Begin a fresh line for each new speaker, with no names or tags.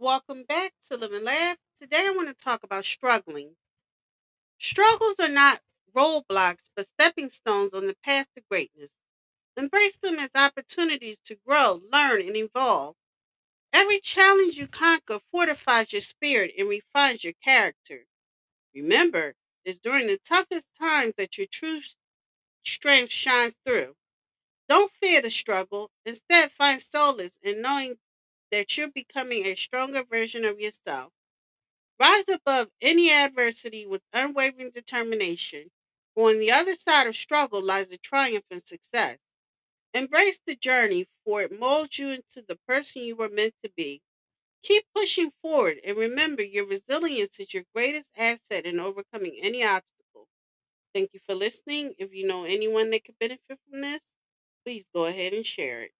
Welcome back to Live and Laugh. Today I want to talk about struggling. Struggles are not roadblocks, but stepping stones on the path to greatness. Embrace them as opportunities to grow, learn, and evolve. Every challenge you conquer fortifies your spirit and refines your character. Remember, it's during the toughest times that your true strength shines through. Don't fear the struggle. Instead, find solace in knowing that you're becoming a stronger version of yourself. Rise above any adversity with unwavering determination. For on the other side of struggle lies the triumph and success. Embrace the journey, for it molds you into the person you were meant to be. Keep pushing forward and remember your resilience is your greatest asset in overcoming any obstacle. Thank you for listening. If you know anyone that could benefit from this, please go ahead and share it.